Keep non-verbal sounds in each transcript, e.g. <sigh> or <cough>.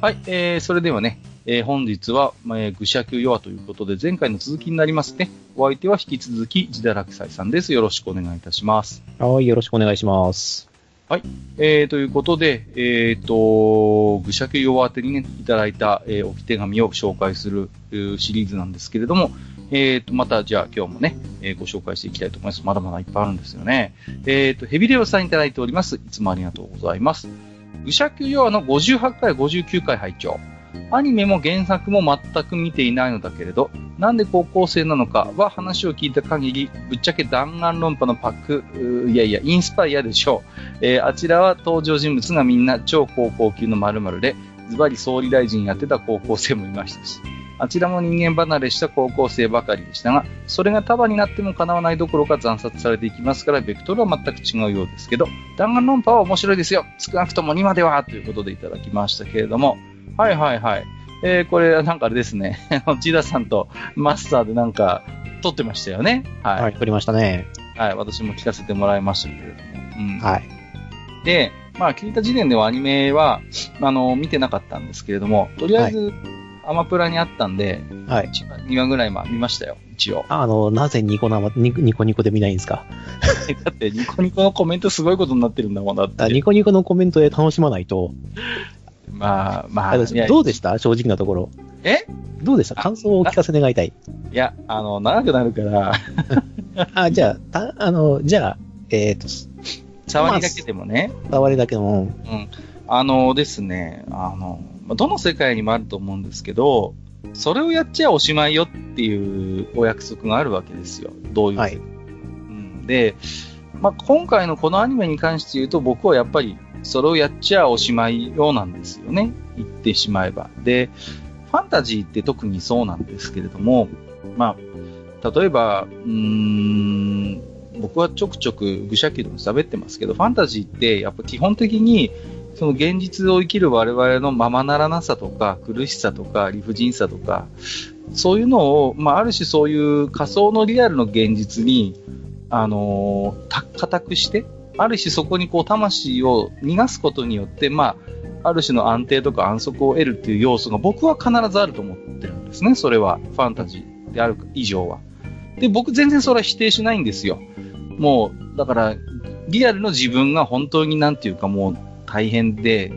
はい、えー、それではね、えー、本日は、えー、愚尺弱ということで、前回の続きになりますね。お相手は引き続き、自堕落斎さんです。よろしくお願いいたします。はい、よろしくお願いします。はい。えー、ということで、えっ、ー、と、愚尺弱宛てにね、いただいた、えー、置き手紙を紹介するシリーズなんですけれども、えっ、ー、と、また、じゃあ今日もね、えー、ご紹介していきたいと思います。まだまだいっぱいあるんですよね。えっ、ー、と、ヘビレオさんいただいております。いつもありがとうございます。愚尺弱の58回、59回拝聴アニメも原作も全く見ていないのだけれど、なんで高校生なのかは話を聞いた限り、ぶっちゃけ弾丸論破のパック、いやいや、インスパイアでしょう。えー、あちらは登場人物がみんな超高校級の〇〇で、ズバリ総理大臣やってた高校生もいましたし、あちらも人間離れした高校生ばかりでしたが、それが束になっても叶わないどころか惨殺されていきますから、ベクトルは全く違うようですけど、弾丸論破は面白いですよ。少なくとも2まではということでいただきましたけれども、はいはいはい。えー、これ、なんかあれですね、<laughs> 千田さんとマスターでなんか、撮ってましたよね。はい。はい、撮りましたね。はい、私も聞かせてもらいましたけれども。うん。はい。で、まあ、聞いた時点ではアニメは、あの、見てなかったんですけれども、とりあえず、アマプラにあったんで、はい。2話ぐらいまあ見ましたよ、一応。あの、なぜニコ生、ニコニコで見ないんですか？だってニコニコのコメントすごいことになってるんだもんだって。ニコニコのコメントで楽しまないと。まあ、まあ。どうでした？正直なところ。え？どうでした？感想をお聞かせ願いたい。いや、あの、長くなるから。<laughs> あ、じゃあ、た、あの、じゃあ、えっ、ー、と、触りだけでもね。触りだけでも。うん。あのですね、あの、どの世界にもあると思うんですけど、それをやっちゃおしまいよっていうお約束があるわけですよ。どういう。はい。うん、で、まあ、今回のこのアニメに関して言うと僕はやっぱりそれをやっちゃおしまいようなんですよね。言ってしまえば。で、ファンタジーって特にそうなんですけれども、まあ、例えば、うーん、僕はちょくちょく愚者記でも喋ってますけど、ファンタジーってやっぱ基本的にその現実を生きる我々のままならなさとか苦しさとか理不尽さとか、そういうのを、まあ、ある種そういう仮想のリアルの現実に、あのー、固くして、ある種そこにこう魂を逃がすことによって、まあ、ある種の安定とか安息を得るっていう要素が僕は必ずあると思ってるんですね。それは、ファンタジーである以上は。で、僕全然それは否定しないんですよ。もう、だから、リアルの自分が本当になんていうかもう大変で、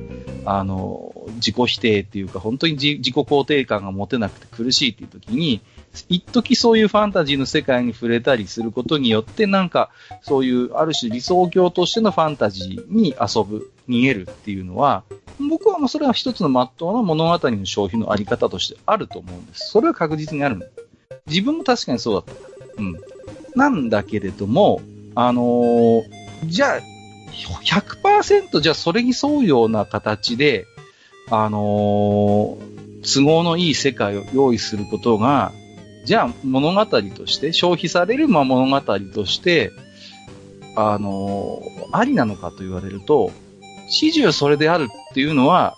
あの、自己否定っていうか、本当に自己肯定感が持てなくて苦しいっていう時に、一時そういうファンタジーの世界に触れたりすることによって、なんか、そういうある種理想郷としてのファンタジーに遊ぶ、逃げるっていうのは、僕はもうそれは一つの真っ当な物語の消費のあり方としてあると思うんです。それは確実にある。自分も確かにそうだった。うん。なんだけれども、あのー、じゃあ、100%じゃあそれに沿うような形で、あのー、都合のいい世界を用意することが、じゃあ物語として、消費されるま物語として、あのー、ありなのかと言われると、始終それであるっていうのは、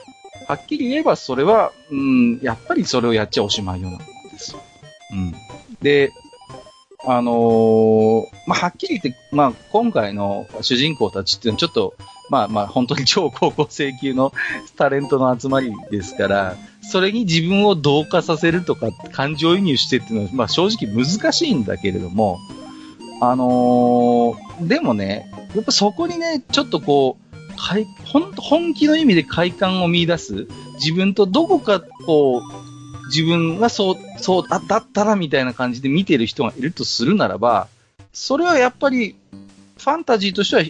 はっきり言えばそれは、うん、やっぱりそれをやっちゃおしまいようなんですよ。うん。で、あのー、まあ、はっきり言って、まあ、今回の主人公たちっていうのはちょっと、まあまあ、本当に超高校生級のタレントの集まりですから、それに自分を同化させるとか、感情移入してっていうのは、まあ正直難しいんだけれども、あのー、でもね、やっぱそこにね、ちょっとこう、本気の意味で快感を見出す、自分とどこかこう、自分がそう、そうだったらみたいな感じで見てる人がいるとするならば、それはやっぱり、ファンタジーとしては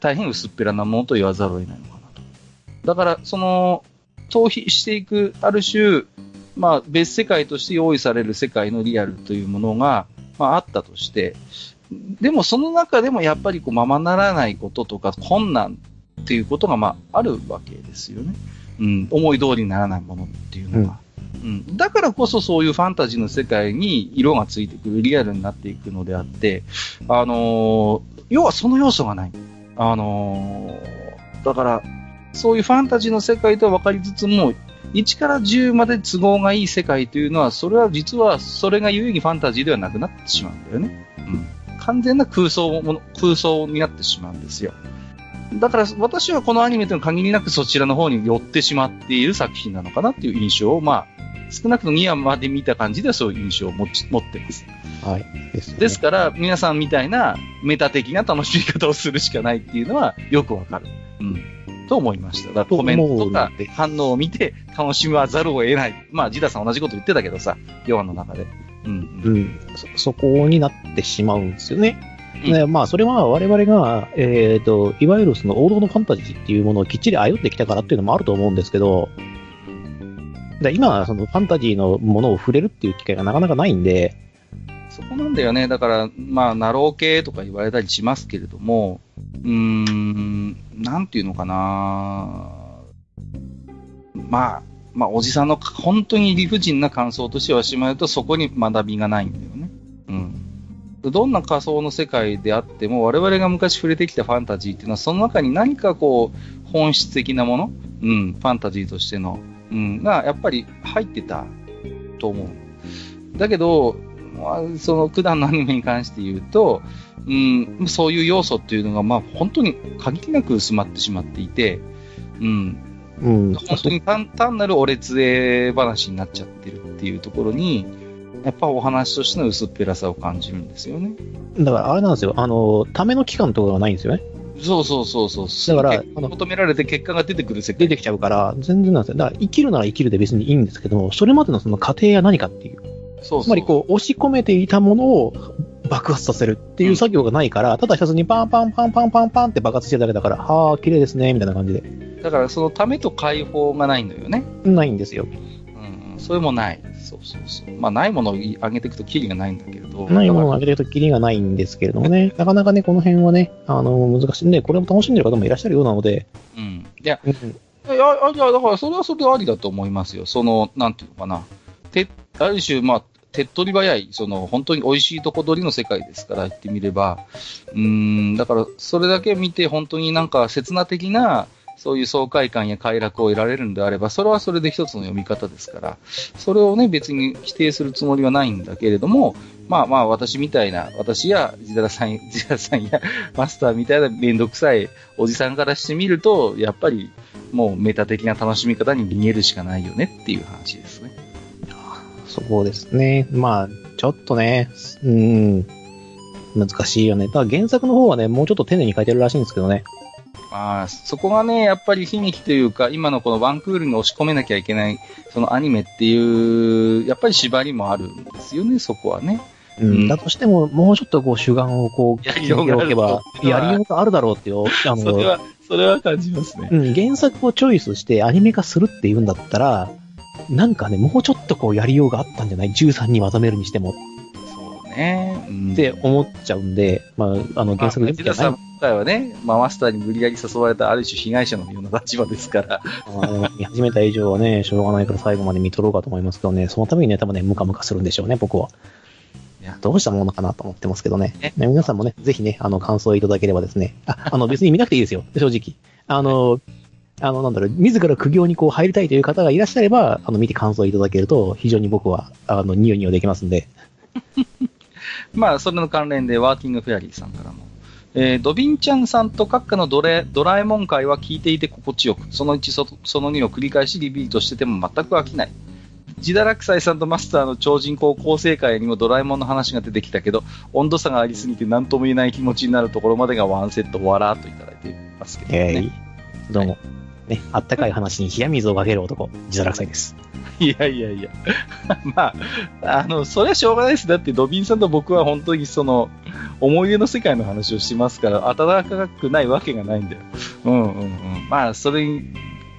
大変薄っぺらなものと言わざるを得ないのかなと。だから、その、逃避していく、ある種、まあ、別世界として用意される世界のリアルというものが、まあ、あったとして、でもその中でもやっぱりこうままならないこととか困難っていうことがまああるわけですよね。うん、思い通りにならないものっていうのは。うん、だからこそそういうファンタジーの世界に色がついてくる、リアルになっていくのであって、あのー、要はその要素がない。あのー、だから、そういうファンタジーの世界とは分かりつつも、1から10まで都合がいい世界というのは、それは実は、それが故にファンタジーではなくなってしまうんだよね。うん。完全な空想も、空想になってしまうんですよ。だから私はこのアニメというのは限りなくそちらの方に寄ってしまっている作品なのかなっていう印象を、まあ、少なくとも2話まで見た感じではそういう印象を持ち持ってます。はい。です,、ですから、皆さんみたいなメタ的な楽しみ方をするしかないっていうのはよくわかる。うん。と思いました。だからコメントとか反応を見て楽しまざるを得ない。まあ、ジダさん同じこと言ってたけどさ、4話の中で。うん、うん。そ、そこになってしまうんですよね。うんでまあ、それは我々が、えっ、と、いわゆるその王道のファンタジーっていうものをきっちり歩んできたからっていうのもあると思うんですけど、で今、そのファンタジーのものを触れるっていう機会がなかなかないんで、そこなんだよね。だから、まあ、ナロー系とか言われたりしますけれども、うーん、なんていうのかなまあ、まあ、おじさんの本当に理不尽な感想としてはしまうと、そこに学びがないんだよね。うん。どんな仮想の世界であっても、我々が昔触れてきたファンタジーっていうのは、その中に何かこう、本質的なもの、うん、ファンタジーとしての、うん、が、やっぱり入ってたと思う。だけど、まあその九段のアニメに関して言うと、うん、そういう要素っていうのが、まあ、本当に限りなく薄まってしまっていて、うん、うん。本当に単単なるお列絵話になっちゃってるっていうところに、やっぱお話としての薄っぺらさを感じるんですよね。だからあれなんですよ。あの、ための期間とかがないんですよね。そうそうそうそう。だから求められて結果が出てくる世界。出てきちゃうから、全然なんですよ。だから生きるなら生きるで別にいいんですけども、それまでのその過程や何かっていう。そうつまりこう、押し込めていたものを爆発させるっていう作業がないから、ただひたすらにパンパンパンパンパンパンって爆発してるだけだから、はあ、綺麗ですね、みたいな感じで。だからそのためと解放がないのよね。ないんですよ。うん、それもない。そうそうそう。まあ、ないものを上げていくとキリがないんだけれど。ないものをだ上げてるとキリがないんですけれどもね、なかなかね、この辺はね、あの、難しいんで、これも楽しんでる方もいらっしゃるようなので、うん。いや、うんいや、あいやだからそれはそれでありだと思いますよ。その、なんていうのかな。て、ある種、まあ、手っ取り早い、その、本当に美味しいとこ取りの世界ですから、言ってみれば。うーん、だから、それだけ見て、本当になんか、刹那的な、そういう爽快感や快楽を得られるんであれば、それはそれで一つの読み方ですから、それをね、別に否定するつもりはないんだけれども、まあまあ、私みたいな、私や、ジダラさん、ジダラさんや、マスターみたいなめんどくさいおじさんからしてみると、やっぱり、もうメタ的な楽しみ方に逃げるしかないよねっていう話ですね。そうですね。まあ、ちょっとね、うん、難しいよね。ただ原作の方はね、もうちょっと丁寧に書いてるらしいんですけどね。まあ、そこがね、やっぱり悲劇というか、今のこのワンクールに押し込めなきゃいけない、そのアニメっていう、やっぱり縛りもあるんですよね、そこはね。うん、うんだとしても、もうちょっとこう主眼をこう、やりようがば、やりようがあるだろうってよ。あそれは、それは感じますね。うん、原作をチョイスしてアニメ化するっていうんだったら、なんかね、もうちょっとこうやりようがあったんじゃない ?13 にまとめるにしても。そうね。うんって思っちゃうんで、まあ、あの原作でまあ、ジダさん今回はね、まあ、マスターに無理やり誘われたある種被害者のような立場ですから。見始めた以上はね、しょうがないから最後まで見とろうかと思いますけどね、そのためにね、多分ね、ムカムカするんでしょうね、僕は。いやどうしたものかなと思ってますけどね。え？ね皆さんもね、ぜひね、あの、感想をいただければですね。あ、あの、別に見なくていいですよ、正直。あの、あの、なんだろう、自ら苦行にこう入りたいという方がいらっしゃれば、あの、見て感想をいただけると、非常に僕は、あの、ニヤニヤできますんで。<laughs> まあ、それの関連で、ワーキングフェアリーさんからも。えードビンちゃんさんと閣下のドラドラえもん会は聞いていて心地よく、その1そ、その2を繰り返しリピートしてても全く飽きない。ジダラクサイさんとマスターの超人高校生会にもドラえもんの話が出てきたけど、温度差がありすぎて何とも言えない気持ちになるところまでがワンセットわらーっといただいていますけどえ。ー、どうも。ね、あったかい話に冷や水をかける男、自堕落祭です。いやいやいや。<laughs> まあ、あの、それはしょうがないです。だって、ドビンさんと僕は本当にその、思い出の世界の話をしますから、温かくないわけがないんだよ。うんうんうん。まあ、それ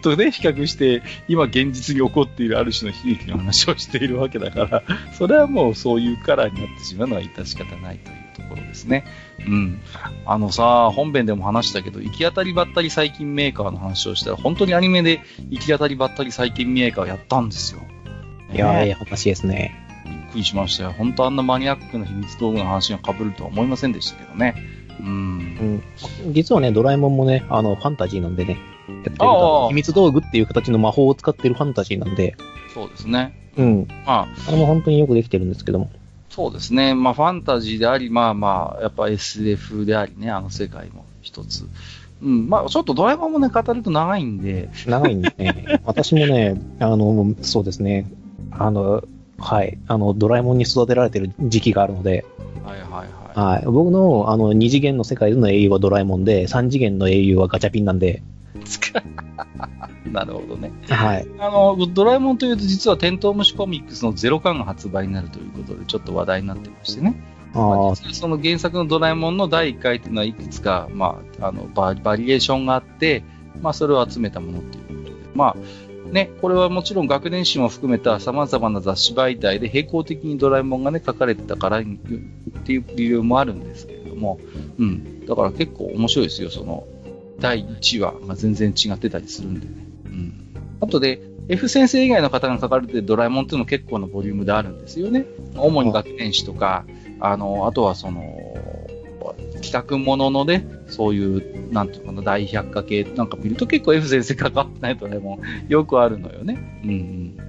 とね、比較して、今現実に起こっているある種の悲劇の話をしているわけだから、それはもうそういうカラーになってしまうのは致し方ないというころですね。うん。あのさ、本編でも話したけど、行き当たりばったり最近メーカーの話をしたら、本当にアニメで行き当たりばったり最近メーカーやったんですよ。いやー、ねええ話ですね。びっくりしましたよ。本当あんなマニアックな秘密道具の話が被るとは思いませんでしたけどね。うん。うん。実はね、ドラえもんもね、あの、ファンタジーなんでね、やってるああ秘密道具っていう形の魔法を使ってるファンタジーなんで、そうですね。うん。まあ、あれも本当によくできてるんですけども。そうですね。まあ、ファンタジーであり、まあまあ、やっぱ SF でありね、あの世界も一つ。うん。まあ、ちょっとドラえもんもね、語ると長いんで。長いんでね。<laughs> 私もね、あの、そうですね。あの、はい。あの、ドラえもんに育てられてる時期があるので、はいはいははい。僕の、あの、二次元の世界での英雄はドラえもんで、三次元の英雄はガチャピンなんで、い。なるほどね。はい。あの、ドラえもんというと実はテントウムシコミックスのゼロ巻が発売になるということで、ちょっと話題になってましてね。まあその原作のドラえもんの第1回っていうのはいくつか、まあ、あのバ、バリエーションがあって、まあ、それを集めたものっていうことで。まあ、ね、これはもちろん学年誌も含めた様々な雑誌媒体で並行的にドラえもんがね、書かれてたからっていう理由もあるんですけれども、うん。だから結構面白いですよ、その、第1話が全然違ってたりするんでね。うん。あとで、F 先生以外の方が書かれてるドラえもんっていうのも結構なボリュームであるんですよね。主に学年誌とか、あの、あとはその、企画もののね、そういう、なんていうのかな、大百科系なんか見ると結構 F 先生関わってないドラえもんよくあるのよね。うん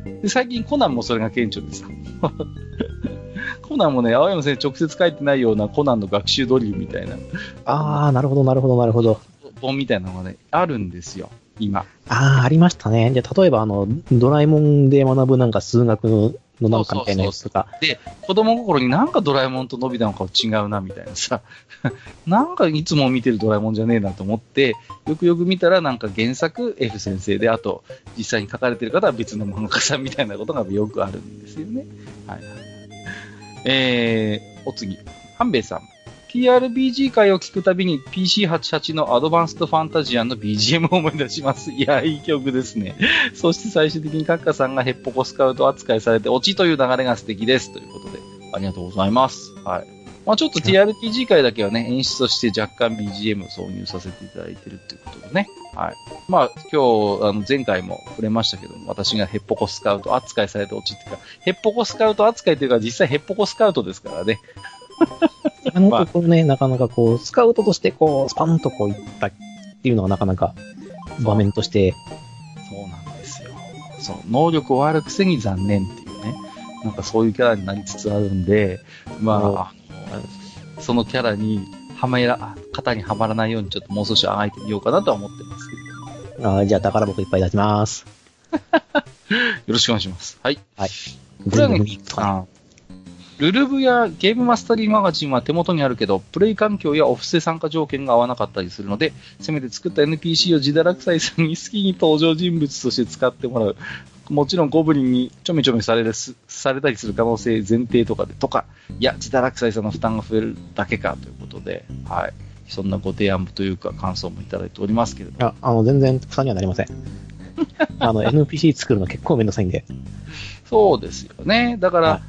うん。で、最近コナンもそれが顕著でさ。<laughs> コナンもね、青山先生直接書いてないようなコナンの学習ドリルみたいな、ああ、なるほど、なるほど、なるほど。本みたいなのがね、あるんですよ、今。ああ、ありましたね。じゃあ、例えば、あの、ドラえもんで学ぶなんか数学ののなんかみたいなやつとか。で、子供心になんかドラえもんとのび太の顔違うな、みたいなさ。<laughs> なんかいつも見てるドラえもんじゃねえなと思って、よくよく見たらなんか原作 F 先生で、あと実際に書かれてる方は別の漫画家さんみたいなことがよくあるんですよね。はい。えー、お次。半兵衛さん。TRPG 会を聞くたびに PC88 のアドバンストファンタジアンの BGM を思い出します。<laughs> いや、いい曲ですね。そして最終的にカッカさんがヘッポコスカウト扱いされて、オチという流れが素敵です。ということで、ありがとうございます。はい。まあちょっと TRPG 会だけはね、演出として若干 BGM 挿入させていただいてるっていうことでね。はい。まあ今日、あの前回も触れましたけども、私がヘッポコスカウト扱いされてオチっていうか、ヘッポコスカウト扱いというか実際ヘッポコスカウトですからね。<laughs> あのところね、なかなかこう、スカウトとしてこう、スパンとこういったっていうのがなかなか場面として、そうなんですよ。そう、能力はあるくせに残念っていうね。なんかそういうキャラになりつつあるんで、まあ、そのキャラにはめら、肩にはまらないようにちょっともう少しあがいてみようかなとは思ってますけど。あーじゃあ宝箱いっぱい出します。<laughs> よろしくお願いします。はい。はい。これはねあのルルブやゲームマスタリーマガジンは手元にあるけど、プレイ環境やオフセ参加条件が合わなかったりするので、せめて作った NPC を自堕落斎さんに好きに登場人物として使ってもらう。もちろんゴブリンにちょめちょめされるすされたりする可能性前提とかで、とか、いや、自堕落斎さんの負担が増えるだけかということで、はい。そんなご提案というか感想もいただいておりますけれども。あ、あの、全然負担にはなりません。<laughs> あの、NPC 作るの結構めんどくさいんで。そうですよね。だから、は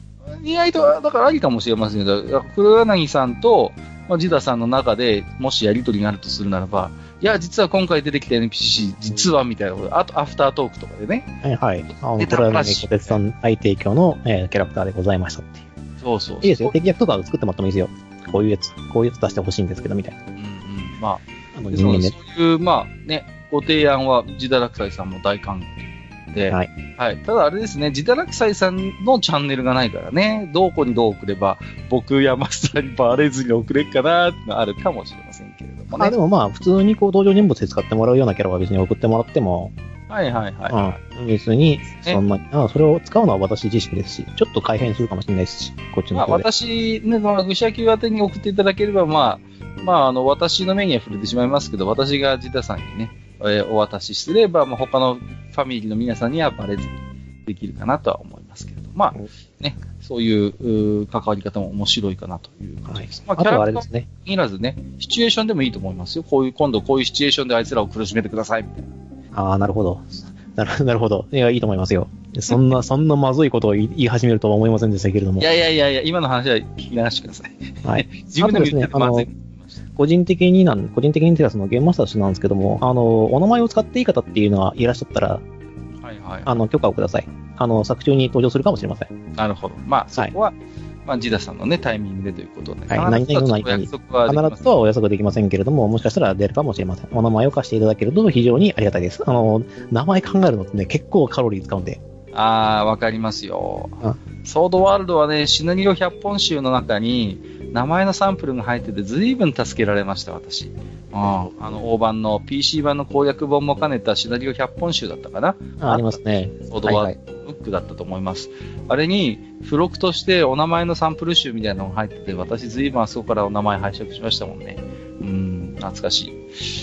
意外と、だからありかもしれませんけど、黒柳さんと、まあ、ジダさんの中でもしやりとりがあるとするならば、いや、実は今回出てきた NPC、実はみたいなこと、あとアフタートークとかでね。はいはい。あの、ネタトライ話小鉄さん相提供の、えーキャラクターでございましたっていう。そうそう。いいですよ。敵役とか作ってもらってもいいですよ。こういうやつ、こういうやつ出してほしいんですけど、みたいな。うんうん。まあの、あ、そう人間で。そういう、まあね、ご提案は、ジダラクサイさんも大歓迎で、はい。はい。ただあれですね、ジダラクサイさんのチャンネルがないからね、どこにどう送れば、僕やマスターにバレずに送れっかなってのがあるかもしれませんけれどもね。あ、でもまあ、普通にこう、登場人物で使ってもらうようなキャラは別に送ってもらっても、はいはいはい、はいうん。別に、そんな、あそれを使うのは私自身ですし、ちょっと改変するかもしれないですし、こっちまあ、の方で。私、ね、まあ、愚者級宛てに送っていただければ、まあ、まあ、あの、私の目には触れてしまいますけど、私がジダさんにね、えーお渡しすれば、まあ、他のファミリーの皆さんにはバレずにできるかなとは思いますけれど、まあうん、ね、そういう関わり方も面白いかなという感じです。まあとはあれキャラクターですね。いらずね、シチュエーションでもいいと思いますよ。こういう、今度こういうシチュエーションであいつらを苦しめてください、みたいな。ああ、なるほど。なる <laughs> なるほど。いや、いいと思いますよ。そんな、そんなまずいことを言い始めるとは思いませんでしたけれどもい。やいやいやいや、今の話は聞き流してください。はい。<laughs> 自分でも言ってまずい。個人的になん、個人的にというかそのゲームマスターとしてなんですけども、あの、お名前を使っていい方っていうのはいらっしゃったら、はいはい。あの、許可をください。あの、作中に登場するかもしれません。なるほど。まあ、そこは、まあ、ジダさんのね、タイミングでということで。はい何々の何々必ずとはお約束できませんけれども、もしかしたら出るかもしれません。お名前を貸していただけると非常にありがたいです。あの、名前考えるのってね、結構カロリー使うんで。ああ、わかりますよ。ソードワールドはね、シナリオ100本集の中に、名前のサンプルが入ってて、随分助けられました、私。うん。あの、大版の PC 版の攻略本も兼ねたシナリオ100本集だったかな？あありますね。ソードワールド、ブックだったと思います。あれに、付録としてお名前のサンプル集みたいなのが入ってて、私随分あそこからお名前拝借しましたもんね。うん、懐かしい。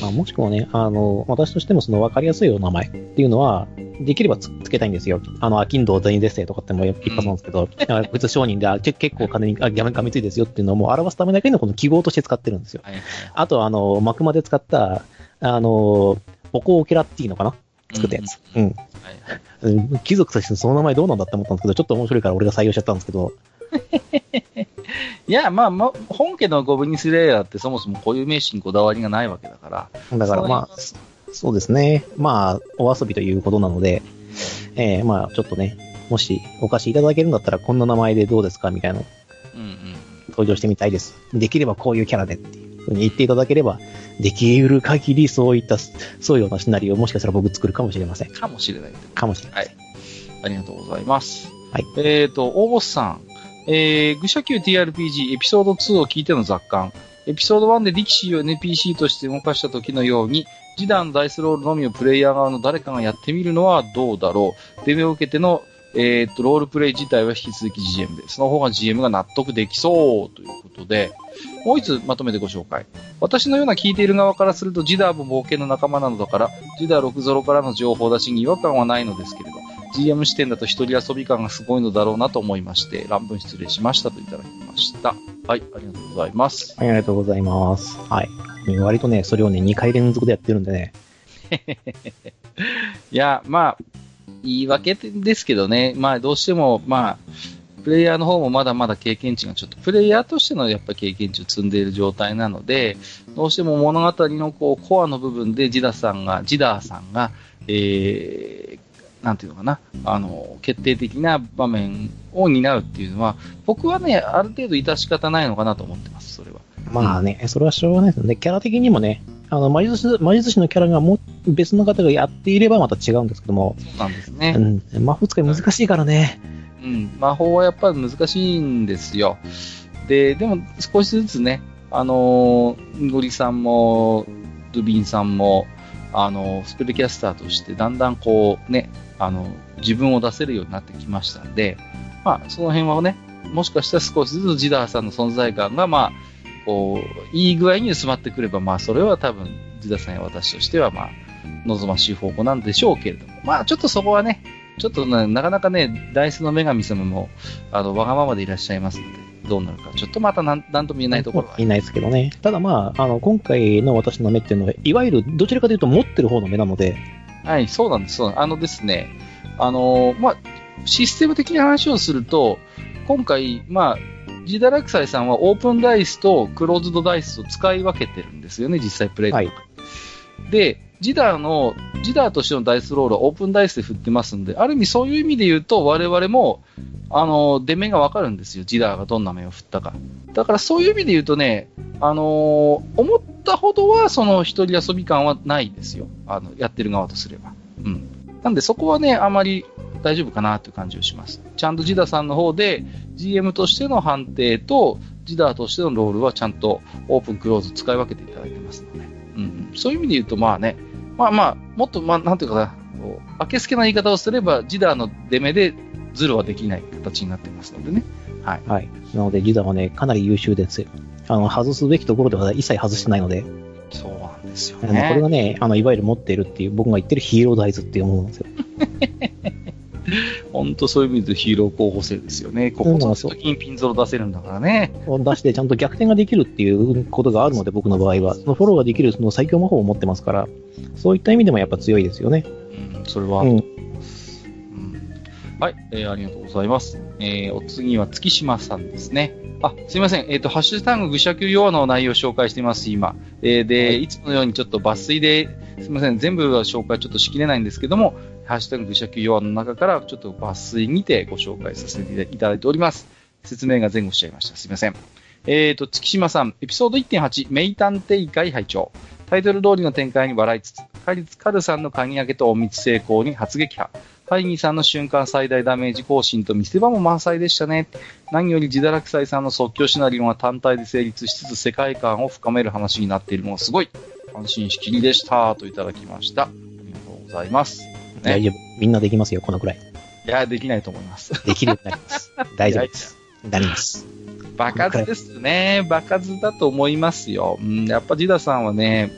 まあ、もしくはね、あの、私としてもその分かりやすいお名前っていうのは、できればつけたいんですよ。あの、アキンドウ全員デッセイとかっても一発なんですけど、うん、普通商人で結構金にあやめかみついですよっていうのをもう表すためだけのこの記号として使ってるんですよ。はい、あと、あの、幕まで使った、あの、ボコオケラッティのかな？作ったやつ。うん。うんはい、貴族としてその名前どうなんだって思ったんですけど、ちょっと面白いから俺が採用しちゃったんですけど。いや、まあ、まあ、本家のゴブニスレイヤーってそもそもこういう名詞にこだわりがないわけだから。だからまあ、そうですね。まあ、お遊びということなので、えー、まあ、ちょっとね、もしお貸しいただけるんだったら、こんな名前でどうですかみたいなうんうん、登場してみたいです。できればこういうキャラでっていうふうに言っていただければ、できる限りそういった、そういうようなシナリオをもしかしたら僕作るかもしれません。かもしれない。かもしれない。はい。ありがとうございます。はい。えっ、ー、と、大ボスさん。えー、愚者級 TRPG エピソード2を聞いての雑感。エピソード1で力士を NPC として動かした時のように、示談ダイスロールのみをプレイヤー側の誰かがやってみるのはどうだろう。デメを受けての、えー、っと、ロールプレイ自体は引き続き GM で、その方が GM が納得できそうということで、もう一つまとめてご紹介。私のような聞いている側からすると、ジダーも冒険の仲間なのだから、ジダー6ゾロからの情報出しに違和感はないのですけれど、GM 視点だと一人遊び感がすごいのだろうなと思いまして、乱文失礼しましたといただきました。はい、ありがとうございます。はい、ありがとうございます。はい。割とね、それをね、2回連続でやってるんでね。<laughs> いや、まあ、言い訳ですけどね、まあ、どうしても、まあ、プレイヤーの方もまだまだ経験値がちょっと、プレイヤーとしてのやっぱ経験値を積んでいる状態なので、どうしても物語のこうコアの部分でジダさんが、ジダーさんが、えー、なんていうのかな、あの、決定的な場面を担うっていうのは、僕はね、ある程度致し方ないのかなと思ってます、それは。まあね、それはしょうがないですね。キャラ的にもね、あの、魔術師、魔術師のキャラがも別の方がやっていればまた違うんですけども。そうなんですね。うん。魔法使い難しいからね。うん。魔法はやっぱり難しいんですよ。で、でも少しずつね、あのー、ゴリさんも、ドゥビンさんも、あの、スペルキャスターとしてだんだんこうね、あの、自分を出せるようになってきましたんで、まあ、その辺はね、もしかしたら少しずつジダーさんの存在感が、まあ、こう、いい具合に薄まってくれば、まあ、それは多分、ジダーさんや私としては、まあ、望ましい方向なんでしょうけれども、まあ、ちょっとそこはね、ちょっとね、なかなかね、ダイスの女神様も、あの、わがままでいらっしゃいますので、どうなるか、ちょっとまたなん、なんとも言えないところは。言えないですけどね。ただまあ、あの、今回の私の目っていうのは、いわゆる、どちらかというと持ってる方の目なので。はい、そうなんです。あのですね、あのまあ、システム的な話をすると、今回、まあ、ジダラクサイさんはオープンダイスとクローズドダイスを使い分けてるんですよね、実際プレイはい、で、ジダーの、ジダーとしてのダイスロールはオープンダイスで振ってますんで、ある意味そういう意味で言うと、我々も、あの、出目がわかるんですよ、ジダーがどんな目を振ったか。だからそういう意味で言うとね、あのー、思ったほどは、その一人遊び感はないですよ。あの、やってる側とすれば。うん。なんでそこはね、あまり大丈夫かなという感じをします。ちゃんとジダーさんの方で GM としての判定とジダーとしてのロールはちゃんとオープンクローズ使い分けていただいてますので、うん、そういう意味で言うとまあね、まあまあ、もっとまあ、なんていうかな、あけすけな言い方をすればジダの出目でズルはできない形になってますのでね。はい。はい。なのでジダはね、かなり優秀ですよ。あの、外すべきところでは一切外してないので。そうなんですよね。これがね、あの、いわゆる持っているっていう、僕が言ってるヒーローダイズっていうものなんですよ。<laughs> 本当そういう意味でヒーロー候補生ですよね。ここの時にピンゾロ出せるんだからね。出してちゃんと逆転ができるっていうことがあるので、僕の場合は。そのフォローができるその最強魔法を持ってますから、そういった意味でもやっぱ強いですよね。うん、それは、うん、はい、えー、ありがとうございます。えー、お次は月島さんですね。あ、すいません。えっ、ー、と、ハッシュタグ愚者級用の内容を紹介しています、今。えー、で、はい、いつものようにちょっと抜粋で、すみません。全部は紹介ちょっとしきれないんですけども、ハッシュタグ愚者級用の中からちょっと抜粋にてご紹介させていただいております。説明が前後しちゃいました。すいません。えっ、ー、と、月島さん、エピソード1.8、名探偵会拝聴タイトル通りの展開に笑いつつ、カリツカルさんの鍵開けと隠密成功に発撃派。パイニーさんの瞬間最大ダメージ更新と見せ場も満載でしたね。何より自堕落斎さんの即興シナリオが単体で成立しつつ世界観を深める話になっているのがすごい。安心しきりでした。といただきました。ありがとうございます。大丈夫。みんなできますよ、このくらい。いや、できないと思います。できるようになります。<laughs> 大丈夫です。なります。バカズですね。バカズだと思いますよ。うん、やっぱジダさんはね、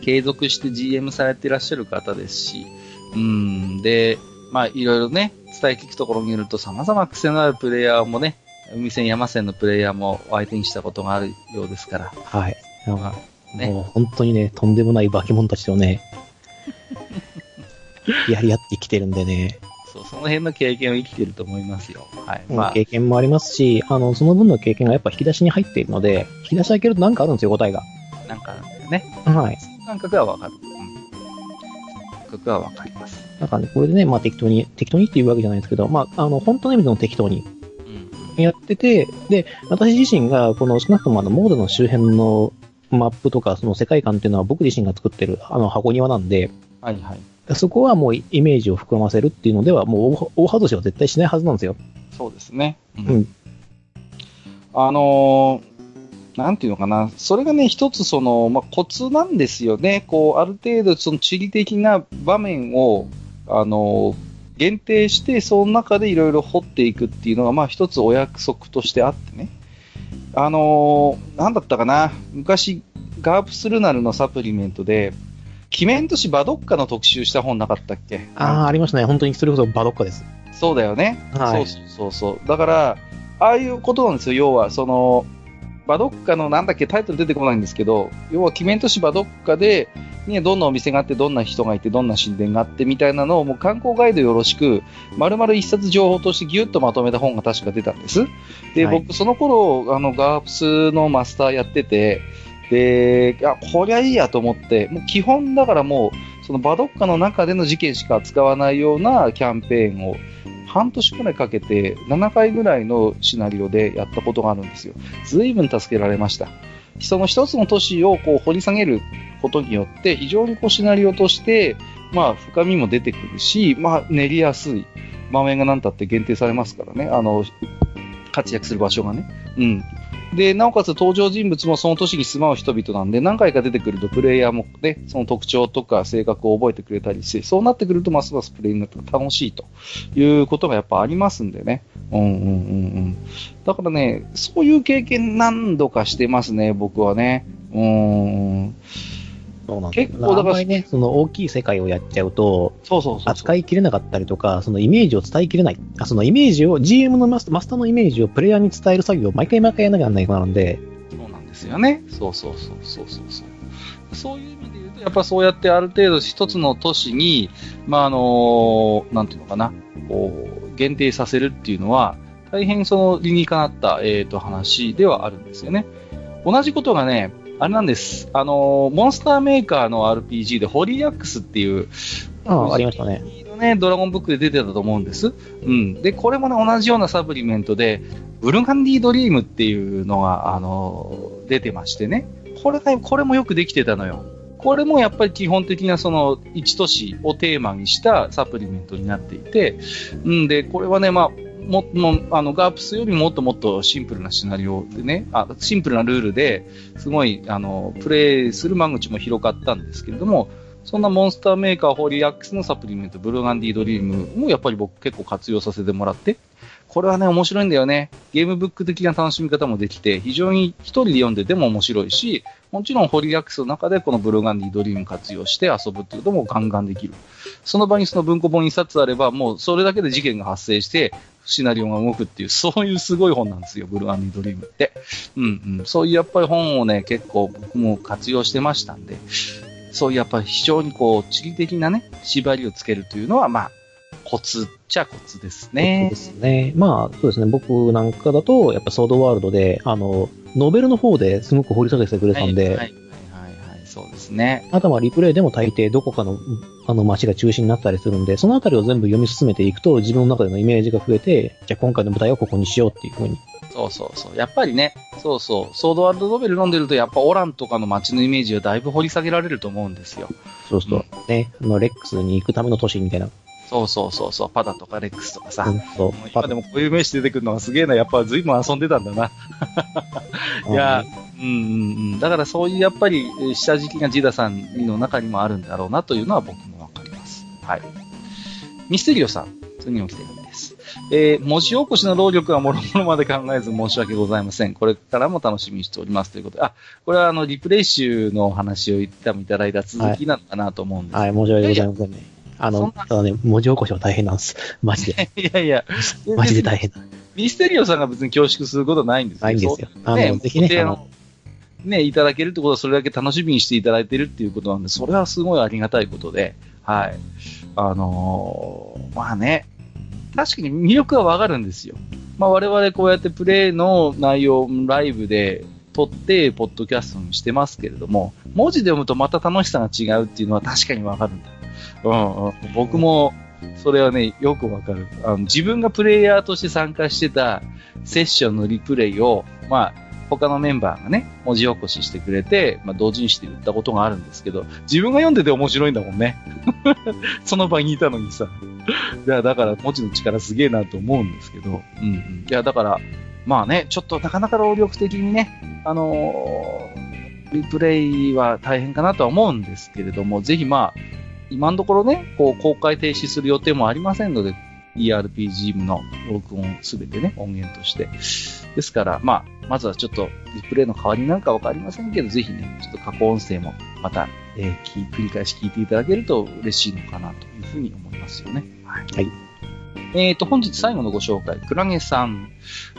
継続して GM されていらっしゃる方ですし、うん、で、まあいろいろね、伝え聞くところによると様々癖のあるプレイヤーもね、海線山線のプレイヤーも相手にしたことがあるようですから。はい。なんかねもう本当にね、とんでもない化け物たちとね、<laughs> やり合って生きてるんでね、そう、その辺の経験を生きてると思いますよ。はい。うんまあ、経験もありますし、あの、その分の経験がやっぱ引き出しに入っているので、引き出し開けるとなんかあるんですよ、答えが。なんかなんだよね。はい。感覚はわかる。うん。感覚はわかります。なんかね、これでね、まあ適当に、適当にっていうわけじゃないんですけど、まあ、あの、本当の意味での適当にうん。やってて、で、私自身が、この少なくともあの、モードの周辺のマップとか、その世界観っていうのは僕自身が作ってる、あの、箱庭なんで、はいはい。そこはもうイメージを膨らませるっていうのでは、もう大大外しは絶対しないはずなんですよ。そうですね。ううん。あのーなんていうのかな、それがね、一つその、まあ、コツなんですよね。こう、ある程度、その地理的な場面を、あのー限定して、その中でいろいろ掘っていくっていうのが、まあ、一つお約束としてあってね。あのーなんだったかな、昔、ガープスルナルのサプリメントで、キメント市バドッカの特集した本なかったっけ？ああ、ありましたね。本当にそれこそバドッカです。そうだよね。はいそうそうそうそう。だから、ああいうことなんですよ、要は、その、バドッカのなんだっけ、タイトル出てこないんですけど、要は、キメント市バドッカで、ね、どんなお店があって、どんな人がいて、どんな神殿があって、みたいなのを、もう観光ガイドよろしく、丸々一冊情報としてギュッとまとめた本が確か出たんです。で、はい僕、その頃、あの、ガープスのマスターやってて、で、あ、こりゃいいやと思って、もう基本だからもう、そのバドッカの中での事件しか扱わないようなキャンペーンを半年くらいかけて7回ぐらいのシナリオでやったことがあるんですよ。随分助けられました。その一つの都市をこう掘り下げることによって非常にこうシナリオとしてまあ深みも出てくるし、まあ練りやすい場面が何たって限定されますからね。あの、活躍する場所がね。うん。で、なおかつ登場人物もその都市に住まう人々なんで、何回か出てくるとプレイヤーもね、その特徴とか性格を覚えてくれたりして、そうなってくるとますますプレイングが楽しいということがやっぱありますんでね。うんうんうんうん。だからね、そういう経験何度かしてますね、僕はね。うん。そうなん結構だからね、その大きい世界をやっちゃうと、そうそうそう。扱いきれなかったりとか、そのイメージを伝えきれない。あそのイメージを、GM のマスマスターのイメージをプレイヤーに伝える作業を毎回毎回やらなきゃならないからなんで、そうなんですよね。そうそうそうそうそうそう。そういう意味で言うと、やっぱそうやってある程度一つの都市に、まあ、あの、なんていうのかな、こう、限定させるっていうのは、大変その理にかなった、えっ、と、話ではあるんですよね。同じことがね、あれなんです。あの、モンスターメーカーの RPG でホリーアックスっていう、ああ、ありましたね。ね、ドラゴンブックで出てたと思うんです。うん。で、これもね、同じようなサプリメントで、ブルガンディドリームっていうのが、あの、出てましてね。これが、これもよくできてたのよ。これもやっぱり基本的なその一都市をテーマにしたサプリメントになっていて、うんで、これはね、まあ、も、も、あの、ガープスよりもっともっとシンプルなシナリオでね、あ、シンプルなルールで、すごい、あの、プレイする間口も広かったんですけれども、そんなモンスターメーカー、ホーリーアックスのサプリメント、ブルーガンディードリームもやっぱり僕結構活用させてもらって、これはね、面白いんだよね。ゲームブック的な楽しみ方もできて、非常に一人で読んでても面白いし、もちろんホーリーアックスの中でこのブルーガンディードリーム活用して遊ぶっていうこともガンガンできる。その場にその文庫本一冊あれば、もうそれだけで事件が発生して、シナリオが動くっていう、そういうすごい本なんですよ、ブルードリームって。うんうん。そういうやっぱり本をね、結構僕も活用してましたんで、そういうやっぱり非常にこう、地理的なね、縛りをつけるというのは、まあ、コツっちゃコツですねで。すね。まあ、そうですね。僕なんかだと、やっぱソードワールドで、あの、ノベルの方ですごく掘り下げてくれたんで、はい、はい、はい、はい、そうですね。あとはリプレイでも大抵どこかの、あの街が中心になったりするんで、そのあたりを全部読み進めていくと、自分の中でのイメージが増えて、じゃあ今回の舞台はここにしようっていうふうに。そうそうそう。やっぱりね、そうそう、ソードワールドノベル読んでると、やっぱオランとかの街のイメージはだいぶ掘り下げられると思うんですよ。そうすると、ね、あの、レックスに行くための都市みたいな。そうそうそうそう、パダとかレックスとかさ。うんそう今でもこういう名詞出てくるのがすげえな。やっぱ随分遊んでたんだな。<laughs> いや、うんうんうん。だからそういうやっぱりえー下敷きがジダさんの中にもあるんだろうなというのは僕も。はい。ミステリオさん、次のです。えー文字起こしの労力はもろもろまで考えず申し訳ございません。これからも楽しみにしておりますということで、あ、これはあの、リプレイ集のお話をいただいた続きなのかなと思うんですはい、申し訳ございませんね。あの、ただね、文字起こしは大変なんです。マジで。<laughs> いやいや、マジで大変だ。ミステリオさんが別に恐縮することはないんですよないんですよ。あね、の、ぜひね、ね、いただけるってことはそれだけ楽しみにしていただいてるっていうことなんで、それはすごいありがたいことで、はい。あのーまあね、確かに魅力はわかるんですよ。まあ我々こうやってプレイの内容をライブで撮って、ポッドキャストにしてますけれども、文字で読むとまた楽しさが違うっていうのは確かにわかるんだ。うんうん。僕も、それはね、よくわかる。あの自分がプレイヤーとして参加してたセッションのリプレイを、まあ、他のメンバーがね、文字起こししてくれて、まあ、同人誌で言ったことがあるんですけど、自分が読んでて面白いんだもんね。<laughs> その場にいたのにさ。いや、だから文字の力すげえなと思うんですけど、うんうん。いや、だから、まあね、ちょっとなかなか労力的にね、あのーリプレイは大変かなとは思うんですけれども、ぜひまあ、今のところね、こう、公開停止する予定もありませんので、ERPG の録音すべてね、音源として。ですから、まあ、まずはちょっと、リプレイの代わりになるかわかりませんけど、ぜひね、ちょっと過去音声もまた、えー聞繰り返し聞いていただけると嬉しいのかなというふうに思いますよね。はい。はいえっ、と、本日最後のご紹介、クラゲさん。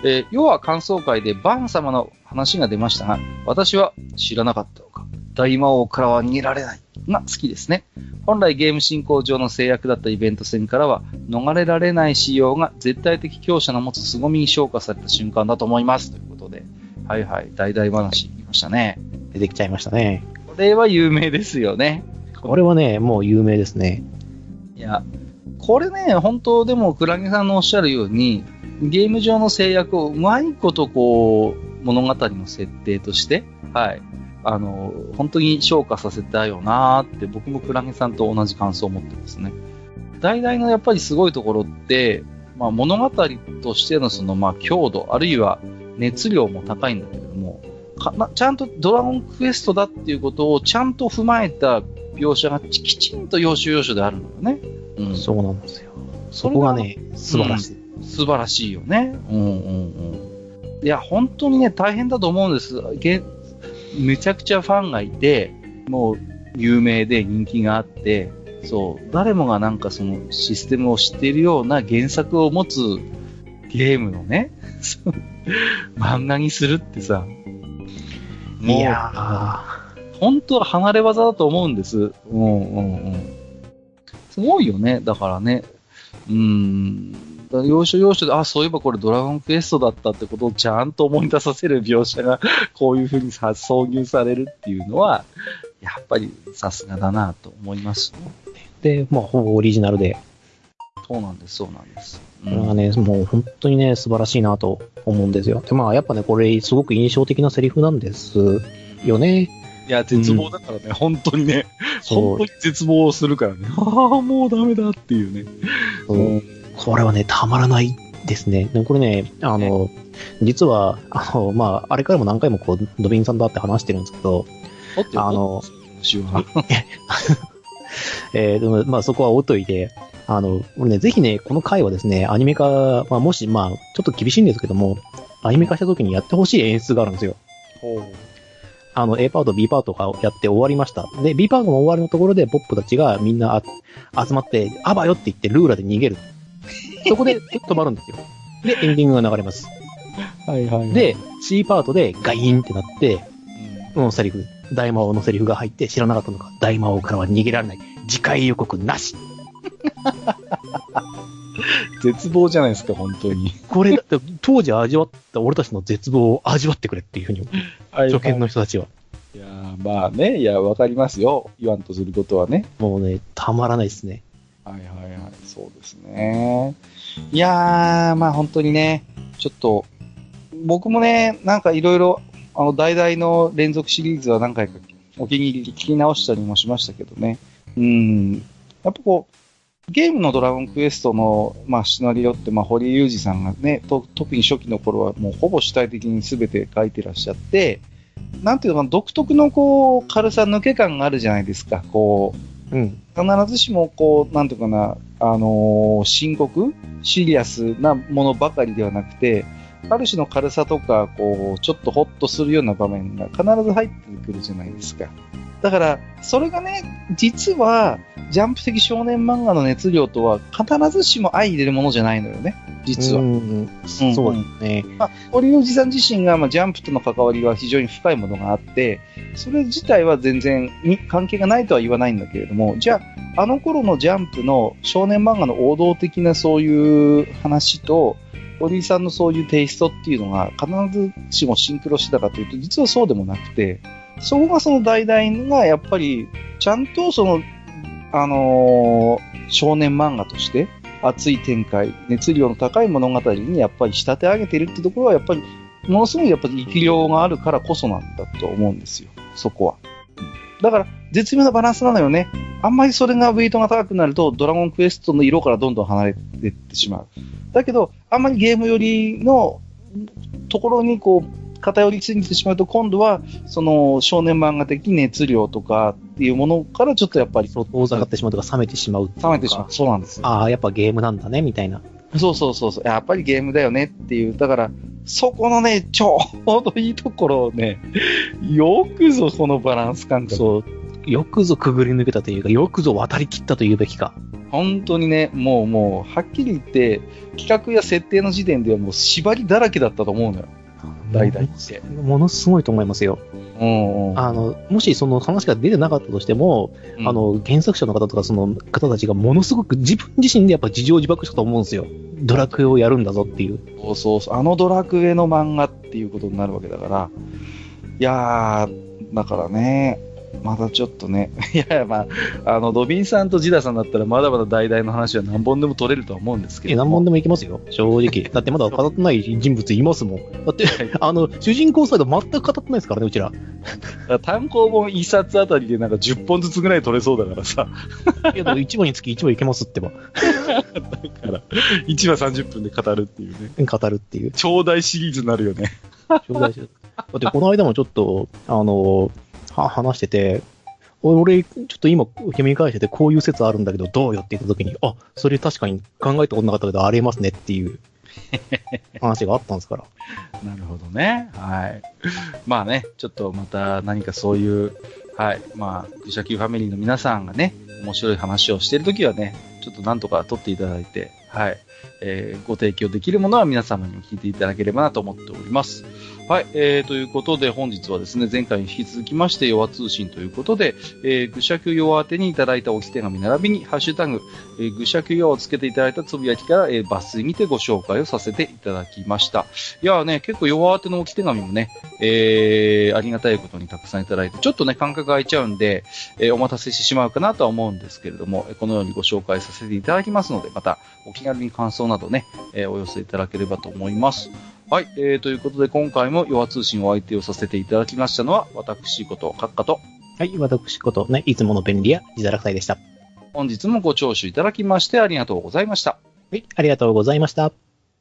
えー要は感想会でバーン様の話が出ましたが、私は知らなかったのか。大魔王からは逃げられないが好きですね。本来ゲーム進行上の制約だったイベント戦からは逃れられない仕様が絶対的強者の持つ凄みに昇華された瞬間だと思います。ということで、はいはい、大々話言いましたね。出てきちゃいましたね。これは有名ですよね。これはね、もう有名ですね。いや、これね、本当でも、クラゲさんのおっしゃるように、ゲーム上の制約をうまいことこう、物語の設定として、はい。あの、本当に昇華させたよなーって、僕もクラゲさんと同じ感想を持ってますね。大々のやっぱりすごいところって、まあ物語としてのその、まあ強度、あるいは熱量も高いんだけれども、かなちゃんとドラゴンクエストだっていうことをちゃんと踏まえた描写がきちんと要所要所であるのよね。うん。そうなんですよ。そこがね、素晴らしい。素晴らしいよね。うんうんうん。いや、本当にね、大変だと思うんです。げめちゃくちゃファンがいて、もう有名で人気があって、そう、誰もがなんかそのシステムを知っているような原作を持つゲームのね、<laughs> 漫画にするってさ、もういや本当は離れ技だと思うんです。うんうんうん。すごいよね。だからね。うん。要所要所で、あ、そういえばこれドラゴンクエストだったってことをちゃんと思い出させる描写が、<laughs> こういう風にさ挿入されるっていうのは、やっぱりさすがだなと思いますで、まあ、ほぼオリジナルで、そうなんです、そうなんです。これはね、もう本当にね、素晴らしいなと思うんですよ。で、まあ、やっぱね、これ、すごく印象的なセリフなんですよね。いや、絶望だからね、本当にね、本当に絶望するからね、ああ、もうダメだっていうね。そうこれはね、たまらないですね。でこれね、あの、実は、あの、まあ、あれからも何回もこう、ドビンさんと会って話してるんですけど、あの、<laughs> えーでもまあ、そこは置いといて、あの、俺ね、ぜひね、この回はですね、アニメ化、まあ、もし、まあ、ちょっと厳しいんですけども、アニメ化した時にやってほしい演出があるんですよ。あの、A パート、B パートがやって終わりました。で、B パートの終わりのところで、ポップたちがみんなあ集まって、あばよって言って、ルーラで逃げる。そこで止まるんですよ。で、エンディングが流れます。はいはいはい。で、C パートでガイーンってなって、うん、うん、セリフ、大魔王のセリフが入って知らなかったのか、大魔王からは逃げられない。次回予告なし。<laughs> 絶望じゃないですか、本当に。これだって、当時味わった俺たちの絶望を味わってくれっていうふうに、初見の人たちは。いやーまあね、いや、わかりますよ。言わんとすることはね。もうね、たまらないですね。はいはいはい、そうですね。いやー、まあ本当にね、ちょっと、僕もね、なんかいろいろ、あの、代々の連続シリーズは何回かお気に入り聞き直したりもしましたけどね。うん。やっぱこう、ゲームのドラゴンクエストの、まあ、シナリオって、まあ、堀裕二さんがね、と特に初期の頃はもうほぼ主体的に全て書いてらっしゃって、なんていうのかな、独特のこう、軽さ抜け感があるじゃないですか。こう、うん。必ずしもこう、なんていうかな、あのー、深刻シリアスなものばかりではなくて、ある種の軽さとか、こう、ちょっとホッとするような場面が必ず入ってくるじゃないですか。だから、それがね、実は、ジャンプ的少年漫画の熱量とは必ずしも相入れるものじゃないのよね、実は。うん、そうですね。まあ、堀おじさん自身が、まあ、ジャンプとの関わりは非常に深いものがあって、それ自体は全然に関係がないとは言わないんだけれども、じゃあ、あの頃のジャンプの少年漫画の王道的なそういう話と、堀井さんのそういうテイストっていうのが必ずしもシンクロしてたかというと、実はそうでもなくて、そこがその代々がやっぱり、ちゃんとその、あのー、少年漫画として熱い展開、熱量の高い物語にやっぱり仕立て上げているってところはやっぱり、ものすごいやっぱり生き量があるからこそなんだと思うんですよ。そこは。だから、絶妙なバランスなのよね。あんまりそれがウェイトが高くなると、ドラゴンクエストの色からどんどん離れていってしまう。だけど、あんまりゲーム寄りのところにこう、偏りすぎてしまうと、今度は、その、少年漫画的熱量とかっていうものからちょっとやっぱり。遠ざかってしまうとか、冷めてしまう冷めてしまう。そうなんですああ、やっぱゲームなんだね、みたいな。そうそうそうそう。やっぱりゲームだよねっていう。だから、そこのね、ちょうどいいところをね、<laughs> よくぞこのバランス感覚。そう。よくぞくぐり抜けたというか、よくぞ渡り切ったというべきか。本当にね、もうもう、はっきり言って、企画や設定の時点ではもう縛りだらけだったと思うのよ。代々って。ものすごいと思いますよ。うんうん、あの、もしその話が出てなかったとしても、うん、あの、原作者の方とかその方たちがものすごく自分自身でやっぱ事情自爆したと思うんですよ。ドラクエをやるんだぞっていう。そうそうそう。あのドラクエの漫画っていうことになるわけだから。いやー、だからね、まだちょっとね、<laughs> いやいや、まあ、あの、ドビンさんとジダさんだったら、まだまだ大々の話は何本でも取れるとは思うんですけど。何本でもいけますよ、正直。<laughs> だってまだ語ってない人物いますもん。だって、<laughs> あの、主人公サイド全く語ってないですからね、うちら。ら単行本一冊あたりでなんか10本ずつぐらい取れそうだからさ。いや、1話につき1話いけますってば。だから、1話30分で語るっていうね。語るっていう。超大シリーズになるよね。超大シリーズ。だってこの間もちょっと、あの、は話してて、俺、ちょっと今、受け身返してて、こういう説あるんだけど、どうよって言った時に、あ、それ確かに考えたことなかったけど、ありえますねっていう <laughs> 話があったんですから。なるほどね。はい。まあね、ちょっとまた何かそういう、はい。まあ、愚者級ファミリーの皆さんがね、面白い話をしているときはね、ちょっとなんとか撮っていただいて、はい。えー、ご提供できるものは皆様にも聞いていただければなと思っております。はい、えー、ということで本日はですね、前回に引き続きまして、弱通信ということで、えー、愚者級弱宛てにいただいた置き手紙並びに、ハッシュタグ、えー、愚者級弱をつけていただいたつぶやきから、えー、抜粋にてご紹介をさせていただきました。いやね、結構弱宛ての置き手紙もね、えー、ありがたいことにたくさんいただいて、ちょっとね、間隔空いちゃうんで、えー、お待たせしてしまうかなとは思うんですけれども、このようにご紹介させていただきますので、またお気軽に感想などね、えー、お寄せいただければと思います。はい、えー、ということで今回も弱通信お相手をさせていただきましたのは、私こと、閣下と。はい、私こと、ね、いつもの便利屋、自堕落斎でした。本日もご聴取いただきましてありがとうございました。はい、ありがとうございました。